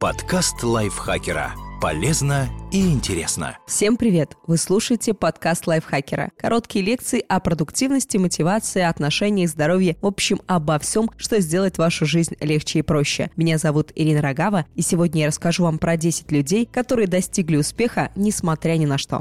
Подкаст лайфхакера. Полезно и интересно. Всем привет! Вы слушаете подкаст лайфхакера. Короткие лекции о продуктивности, мотивации, отношениях, здоровье, в общем, обо всем, что сделает вашу жизнь легче и проще. Меня зовут Ирина Рогава, и сегодня я расскажу вам про 10 людей, которые достигли успеха, несмотря ни на что.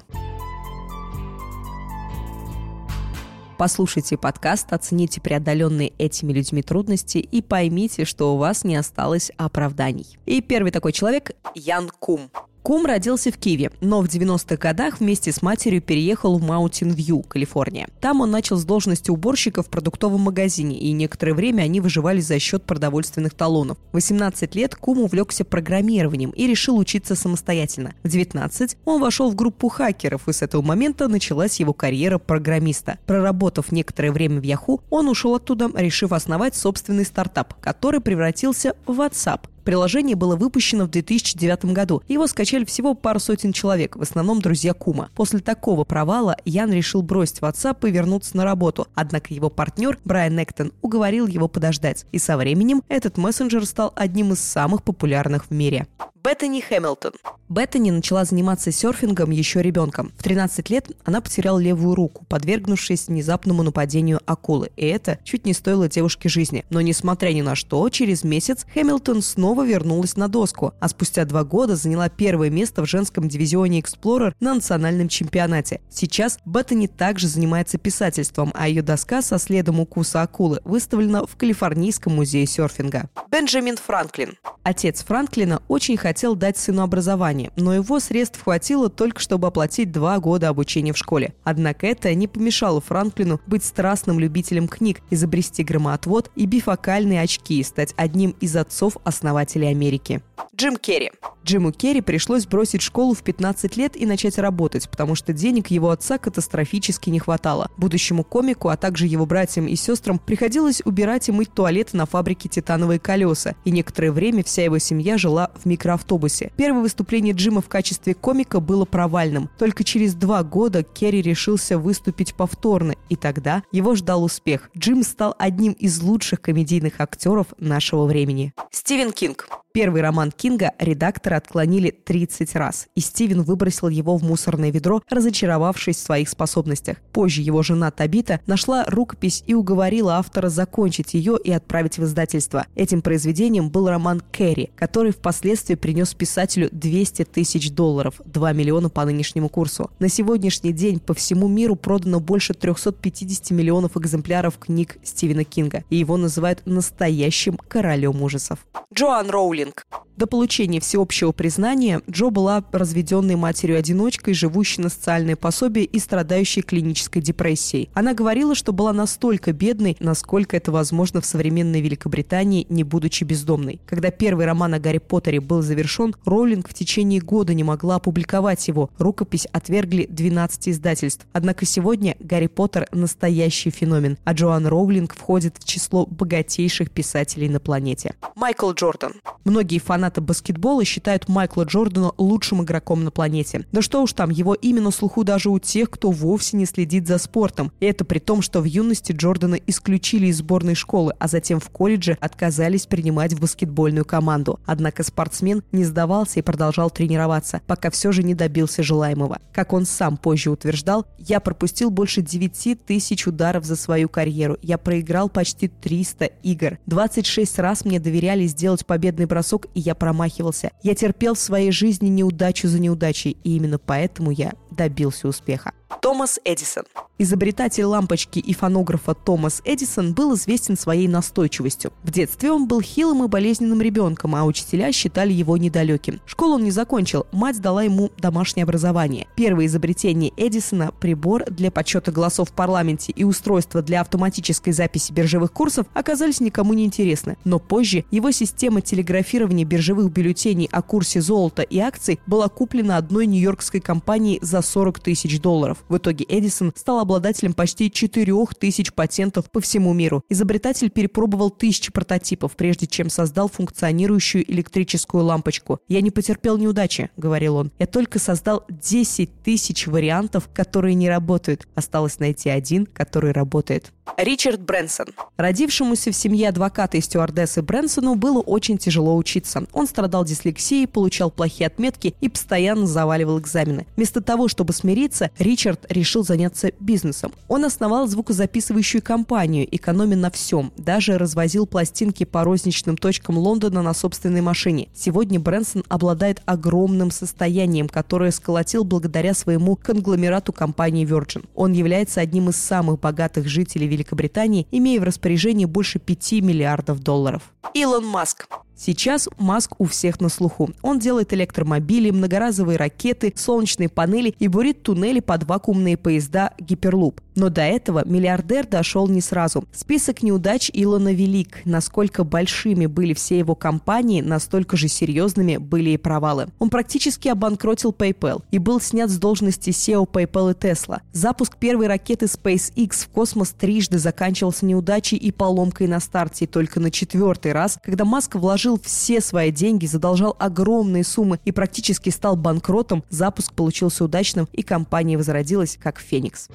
Послушайте подкаст, оцените преодоленные этими людьми трудности и поймите, что у вас не осталось оправданий. И первый такой человек – Ян Кум. Кум родился в Киеве, но в 90-х годах вместе с матерью переехал в Маунтин-Вью, Калифорния. Там он начал с должности уборщика в продуктовом магазине, и некоторое время они выживали за счет продовольственных талонов. В 18 лет Кум увлекся программированием и решил учиться самостоятельно. В 19 он вошел в группу хакеров, и с этого момента началась его карьера программиста. Проработав некоторое время в Yahoo, он ушел оттуда, решив основать собственный стартап, который превратился в WhatsApp. Приложение было выпущено в 2009 году. Его скачали всего пару сотен человек, в основном друзья Кума. После такого провала Ян решил бросить WhatsApp и вернуться на работу. Однако его партнер Брайан Эктон уговорил его подождать. И со временем этот мессенджер стал одним из самых популярных в мире. Беттани Хэмилтон. Беттани начала заниматься серфингом еще ребенком. В 13 лет она потеряла левую руку, подвергнувшись внезапному нападению акулы. И это чуть не стоило девушке жизни. Но несмотря ни на что, через месяц Хэмилтон снова вернулась на доску, а спустя два года заняла первое место в женском дивизионе Explorer на национальном чемпионате. Сейчас Беттани также занимается писательством, а ее доска со следом укуса акулы выставлена в Калифорнийском музее серфинга. Бенджамин Франклин. Отец Франклина очень хотел дать сыну образование, но его средств хватило только, чтобы оплатить два года обучения в школе. Однако это не помешало Франклину быть страстным любителем книг, изобрести громоотвод и бифокальные очки, стать одним из отцов-основателей Америки. Джим Керри. Джиму Керри пришлось бросить школу в 15 лет и начать работать, потому что денег его отца катастрофически не хватало. Будущему комику, а также его братьям и сестрам приходилось убирать и мыть туалеты на фабрике «Титановые колеса», и некоторое время вся его семья жила в микроавтобусе. Первое выступление Джима в качестве комика было провальным. Только через два года Керри решился выступить повторно, и тогда его ждал успех. Джим стал одним из лучших комедийных актеров нашего времени. Стивен Кинг. Первый роман Кинга редакторы отклонили 30 раз, и Стивен выбросил его в мусорное ведро, разочаровавшись в своих способностях. Позже его жена Табита нашла рукопись и уговорила автора закончить ее и отправить в издательство. Этим произведением был роман «Кэрри», который впоследствии принес писателю 200 тысяч долларов, 2 миллиона по нынешнему курсу. На сегодняшний день по всему миру продано больше 350 миллионов экземпляров книг Стивена Кинга, и его называют настоящим королем ужасов. Джоан Роулинг. До получения всеобщего признания Джо была разведенной матерью-одиночкой, живущей на социальное пособие и страдающей клинической депрессией. Она говорила, что была настолько бедной, насколько это возможно в современной Великобритании, не будучи бездомной. Когда первый роман о Гарри Поттере был завершен, Роулинг в течение года не могла опубликовать его. Рукопись отвергли 12 издательств. Однако сегодня Гарри Поттер – настоящий феномен, а Джоан Роулинг входит в число богатейших писателей на планете. Майкл Джордан. Многие фанаты баскетбола считают Майкла Джордана лучшим игроком на планете. Да что уж там, его имя на слуху даже у тех, кто вовсе не следит за спортом. И это при том, что в юности Джордана исключили из сборной школы, а затем в колледже отказались принимать в баскетбольную команду. Однако спортсмен не сдавался и продолжал тренироваться, пока все же не добился желаемого. Как он сам позже утверждал, я пропустил больше 9 тысяч ударов за свою карьеру. Я проиграл почти 300 игр. 26 раз мне доверяли сделать победный бросок, и я промахивался. Я терпел в своей жизни неудачу за неудачей, и именно поэтому я добился успеха. Томас Эдисон. Изобретатель лампочки и фонографа Томас Эдисон был известен своей настойчивостью. В детстве он был хилым и болезненным ребенком, а учителя считали его недалеким. Школу он не закончил, мать дала ему домашнее образование. Первое изобретение Эдисона – прибор для подсчета голосов в парламенте и устройство для автоматической записи биржевых курсов оказались никому не интересны. Но позже его система телеграфирования биржевых бюллетеней о курсе золота и акций была куплена одной нью-йоркской компанией за 40 тысяч долларов. В итоге Эдисон стал обладателем почти 4000 патентов по всему миру. Изобретатель перепробовал тысячи прототипов, прежде чем создал функционирующую электрическую лампочку. «Я не потерпел неудачи», — говорил он. «Я только создал 10 тысяч вариантов, которые не работают. Осталось найти один, который работает». Ричард Брэнсон. Родившемуся в семье адвоката и стюардессы Брэнсону было очень тяжело учиться. Он страдал дислексией, получал плохие отметки и постоянно заваливал экзамены. Вместо того, чтобы смириться, Ричард решил заняться бизнесом. Он основал звукозаписывающую компанию, экономя на всем, даже развозил пластинки по розничным точкам Лондона на собственной машине. Сегодня Брэнсон обладает огромным состоянием, которое сколотил благодаря своему конгломерату компании Virgin. Он является одним из самых богатых жителей Великобритании, имея в распоряжении больше 5 миллиардов долларов. Илон Маск. Сейчас Маск у всех на слуху. Он делает электромобили, многоразовые ракеты, солнечные панели и бурит туннели под вакуумные поезда «Гиперлуп». Но до этого миллиардер дошел не сразу. Список неудач Илона велик. Насколько большими были все его компании, настолько же серьезными были и провалы. Он практически обанкротил PayPal и был снят с должности SEO PayPal и Tesla. Запуск первой ракеты SpaceX в космос трижды заканчивался неудачей и поломкой на старте. И только на четвертый раз, когда Маск вложил вложил все свои деньги, задолжал огромные суммы и практически стал банкротом, запуск получился удачным и компания возродилась как Феникс.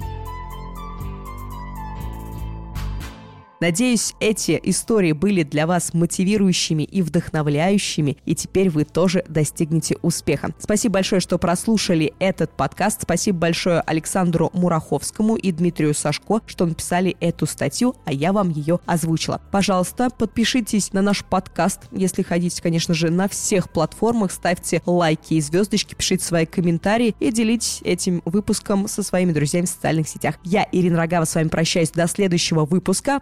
Надеюсь, эти истории были для вас мотивирующими и вдохновляющими, и теперь вы тоже достигнете успеха. Спасибо большое, что прослушали этот подкаст. Спасибо большое Александру Мураховскому и Дмитрию Сашко, что написали эту статью, а я вам ее озвучила. Пожалуйста, подпишитесь на наш подкаст, если хотите, конечно же, на всех платформах, ставьте лайки и звездочки, пишите свои комментарии и делитесь этим выпуском со своими друзьями в социальных сетях. Я, Ирина Рогава, с вами прощаюсь до следующего выпуска.